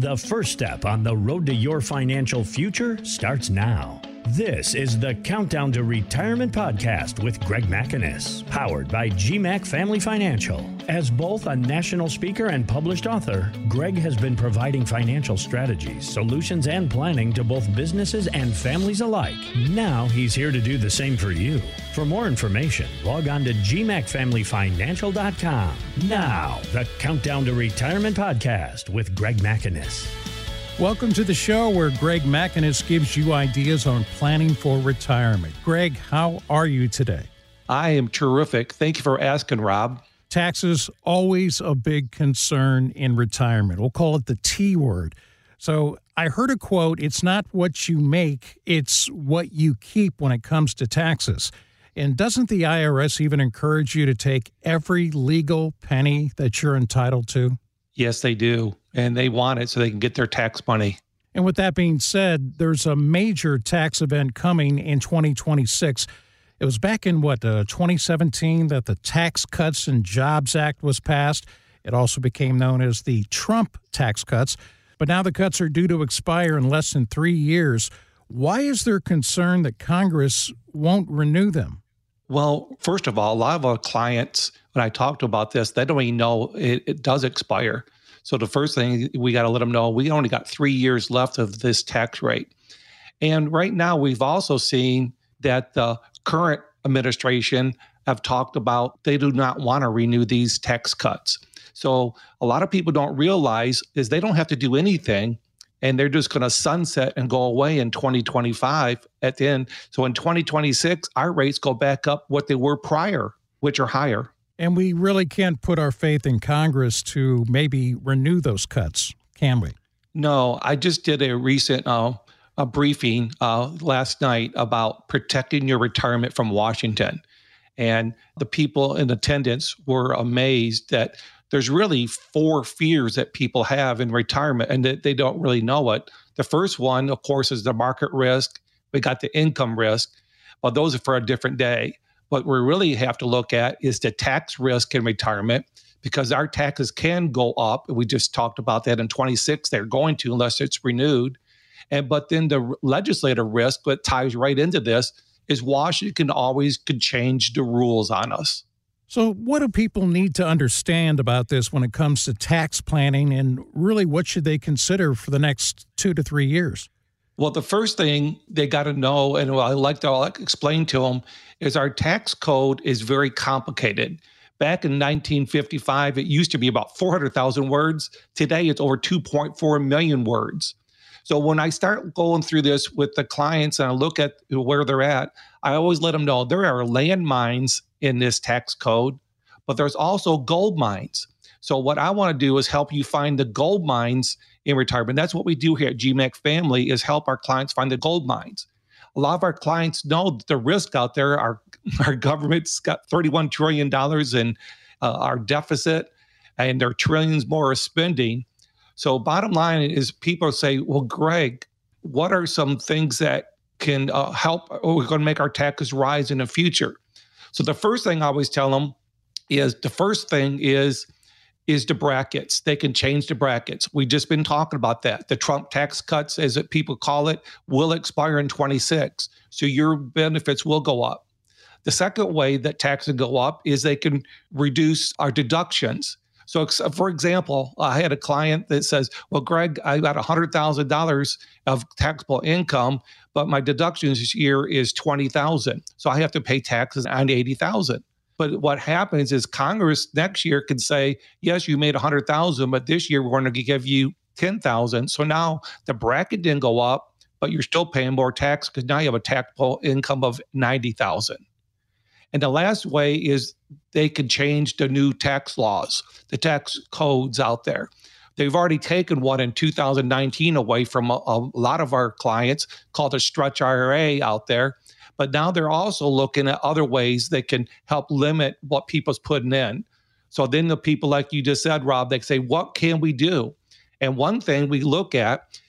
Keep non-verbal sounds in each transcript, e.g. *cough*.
The first step on the road to your financial future starts now. This is the Countdown to Retirement podcast with Gregg MacInnis, powered by GMac Family Financial. As both a national speaker and published author, Gregg has been providing financial strategies, solutions, and planning to both businesses and families alike. Now he's here to do the same for you. For more information, log on to gmacfamilyfinancial.com. Now, the Countdown to Retirement podcast with Gregg MacInnis. Welcome to the show where Gregg MacInnis gives you ideas on planning for retirement. Gregg, how are you today? I am terrific. Thank you for asking, Rob. Taxes always a big concern in retirement. We'll call it the T word. So, I heard a quote, it's not what you make, it's what you keep when it comes to taxes. And doesn't the IRS even encourage you to take every legal penny that you're entitled to? Yes, they do. And they want it so they can get their tax money. And with that being said, there's a major tax event coming in 2026. It was back in what, uh, 2017 that the Tax Cuts and Jobs Act was passed. It also became known as the Trump tax cuts. But now the cuts are due to expire in less than three years. Why is there concern that Congress won't renew them? Well, first of all, a lot of our clients, when I talked about this, they don't even know it, it does expire. So the first thing we got to let them know, we only got three years left of this tax rate. And right now, we've also seen that the current administration have talked about they do not want to renew these tax cuts. So a lot of people don't realize is they don't have to do anything and they're just going to sunset and go away in 2025 at the end. So in 2026, our rates go back up what they were prior, which are higher. And we really can't put our faith in Congress to maybe renew those cuts, can we? No, I just did a recent uh, a briefing uh, last night about protecting your retirement from Washington. And the people in attendance were amazed that there's really four fears that people have in retirement and that they don't really know it. The first one, of course, is the market risk. We got the income risk, but those are for a different day. What we really have to look at is the tax risk in retirement because our taxes can go up. We just talked about that in 26. They're going to unless it's renewed. And but then the legislative risk that ties right into this is Washington always could change the rules on us. So, what do people need to understand about this when it comes to tax planning, and really what should they consider for the next two to three years? Well, the first thing they got to know, and I like to explain to them, is our tax code is very complicated. Back in 1955, it used to be about 400,000 words. Today, it's over 2.4 million words. So when I start going through this with the clients and I look at where they're at, I always let them know there are landmines in this tax code, but there's also gold mines. So what I want to do is help you find the gold mines in retirement. That's what we do here at GMac Family is help our clients find the gold mines. A lot of our clients know the risk out there. Our *laughs* our government's got 31 trillion dollars in uh, our deficit, and there are trillions more of spending. So bottom line is, people say, "Well, Gregg, what are some things that can uh, help? Or we're going to make our taxes rise in the future." So the first thing I always tell them is the first thing is is the brackets. They can change the brackets. We've just been talking about that. The Trump tax cuts, as people call it, will expire in 26. So your benefits will go up. The second way that taxes go up is they can reduce our deductions. So, for example, I had a client that says, "Well, Gregg, I got hundred thousand dollars of taxable income, but my deductions this year is twenty thousand, so I have to pay taxes on eighty thousand. But what happens is Congress next year can say, "Yes, you made hundred thousand, but this year we're going to give you ten thousand. So now the bracket didn't go up, but you're still paying more tax because now you have a taxable income of ninety thousand. And the last way is they can change the new tax laws, the tax codes out there. They've already taken one in 2019 away from a, a, lot of our clients called a stretch IRA out there. But now they're also looking at other ways that can help limit what people's putting in. So then the people, like you just said, Rob, they say, what can we do? And one thing we look at,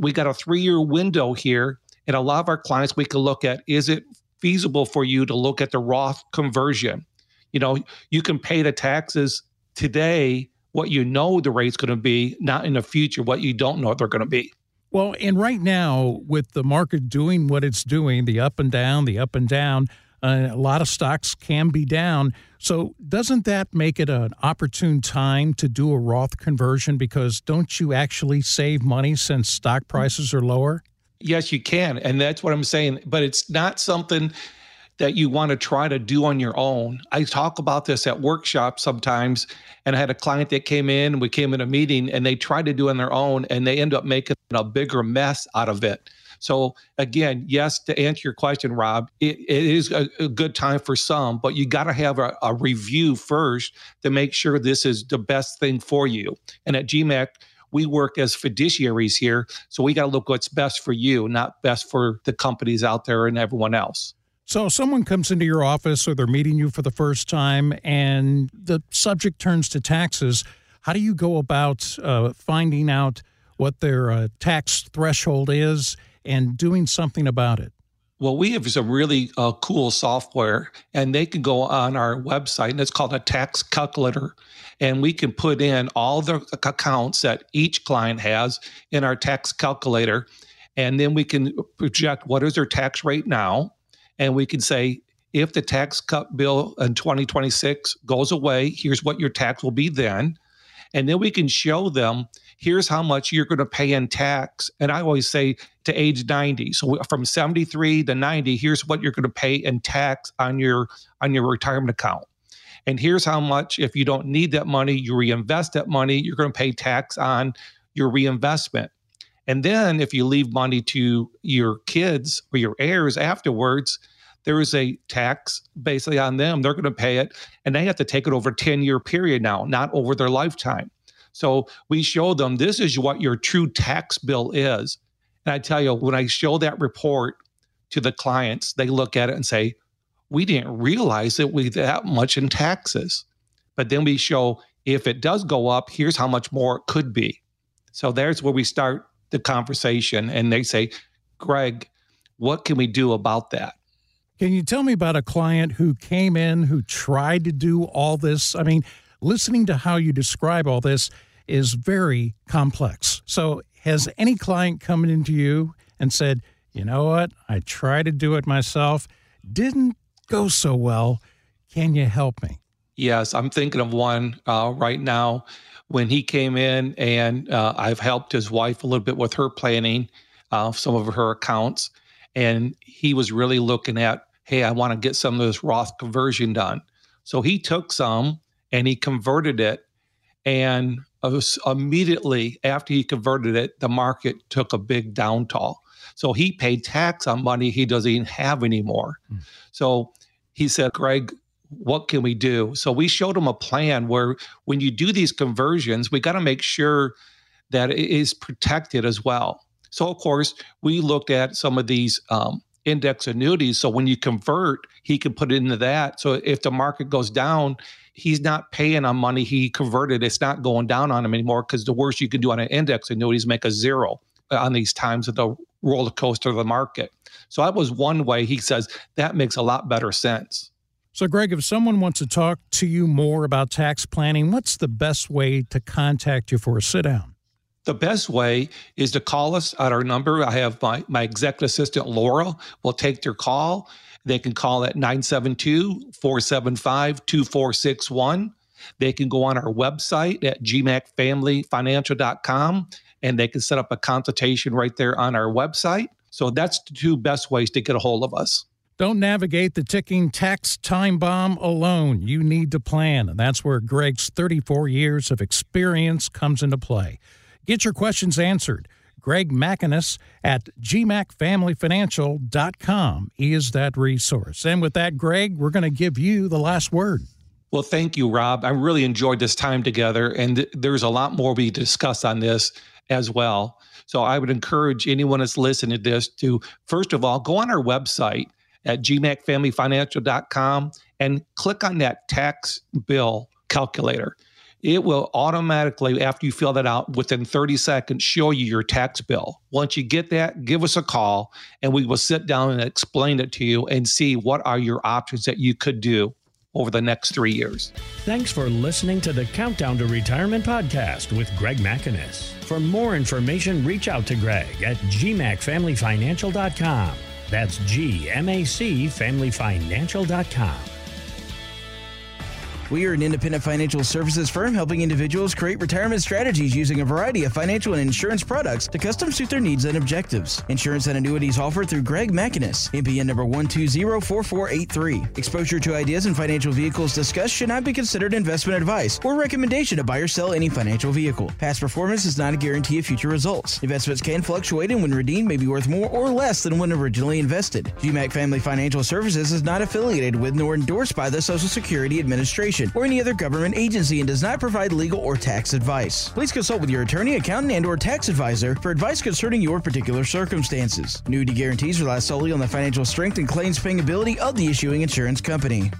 we got a three year window here. And a lot of our clients, we can look at is it feasible for you to look at the Roth conversion. You know, you can pay the taxes today what you know the rate's going to be, not in the future what you don't know they're going to be. Well, and right now, with the market doing what it's doing, the up and down, the up and down, uh, a lot of stocks can be down. So, doesn't that make it an opportune time to do a Roth conversion? Because don't you actually save money since stock prices are lower? Yes, you can. And that's what I'm saying. But it's not something that you want to try to do on your own. I talk about this at workshops sometimes, and I had a client that came in, we came in a meeting, and they tried to do on their own, and they end up making a bigger mess out of it. So again, yes, to answer your question, Rob, it, it is a, a, good time for some, but you got to have a, a review first to make sure this is the best thing for you. And at GMac, we work as fiduciaries here, so we got to look what's best for you, not best for the companies out there and everyone else. So, someone comes into your office or they're meeting you for the first time and the subject turns to taxes. How do you go about uh, finding out what their uh, tax threshold is and doing something about it? Well, we have some really uh, cool software, and they can go on our website, and it's called a tax calculator. And we can put in all the accounts that each client has in our tax calculator. And then we can project what is their tax rate now and we can say if the tax cut bill in 2026 goes away, here's what your tax will be then. And then we can show them here's how much you're going to pay in tax. And I always say to age 90. So from 73 to 90, here's what you're going to pay in tax on your on your retirement account. And here's how much if you don't need that money, you reinvest that money, you're going to pay tax on your reinvestment. And then if you leave money to your kids or your heirs afterwards, there is a tax basically on them. They're going to pay it and they have to take it over a 10 year period now, not over their lifetime. So we show them this is what your true tax bill is. And I tell you, when I show that report to the clients, they look at it and say, we didn't realize that we that much in taxes. But then we show if it does go up, here's how much more it could be. So there's where we start the conversation and they say, Gregg, what can we do about that? Can you tell me about a client who came in who tried to do all this? I mean, listening to how you describe all this is very complex. So, has any client come into you and said, you know what, I tried to do it myself, didn't go so well. Can you help me? Yes, I'm thinking of one uh, right now when he came in, and uh, I've helped his wife a little bit with her planning, uh, some of her accounts, and he was really looking at, hey, I want to get some of this Roth conversion done. So he took some and he converted it, and immediately after he converted it, the market took a big downfall. So he paid tax on money he doesn't even have anymore. Mm. So he said, Gregg, what can we do? So we showed them a plan where when you do these conversions, we got to make sure that it is protected as well. So of course, we looked at some of these um, index annuities. So when you convert, he can put it into that. So if the market goes down, he's not paying on money he converted. It's not going down on him anymore because the worst you can do on an index annuity is make a zero on these times of the roller coaster of the market. So that was one way he says that makes a lot better sense. So, Gregg, if someone wants to talk to you more about tax planning, what's the best way to contact you for a sit down? The best way is to call us at our number. I have my, my executive assistant, Laura, will take their call. They can call at 972 475 2461. They can go on our website at gmacfamilyfinancial.com and they can set up a consultation right there on our website. So that's the two best ways to get a hold of us. Don't navigate the ticking tax time bomb alone. You need to plan, and that's where Gregg's 34 years of experience comes into play. Get your questions answered. Gregg MacInnis at gmacfamilyfinancial.com is that resource. And with that, Gregg, we're going to give you the last word. Well, thank you, Rob. I really enjoyed this time together, and th- there's a lot more we discuss on this as well. So I would encourage anyone that's listening to this to, first of all, go on our website at gmacfamilyfinancial.com and click on that tax bill calculator. It will automatically, after you fill that out, within 30 seconds, show you your tax bill. Once you get that, give us a call and we will sit down and explain it to you and see what are your options that you could do. over the next three years. Thanks for listening to the Countdown to Retirement podcast with Gregg MacInnis. For more information, reach out to Gregg at gmacfamilyfinancial.com. That's G We are an independent financial services firm helping individuals create retirement strategies using a variety of financial and insurance products to custom suit their needs and objectives. Insurance and annuities offered through Gregg MacInnis, NPN number 1204483. Exposure to ideas and financial vehicles discussed should not be considered investment advice or recommendation to buy or sell any financial vehicle. Past performance is not a guarantee of future results. Investments can fluctuate and when redeemed may be worth more or less than when originally invested. GMac Family Financial Services is not affiliated with nor endorsed by the Social Security Administration or any other government agency and does not provide legal or tax advice. Please consult with your attorney, accountant, and or tax advisor for advice concerning your particular circumstances. Annuity guarantees rely solely on the financial strength and claims paying ability of the issuing insurance company.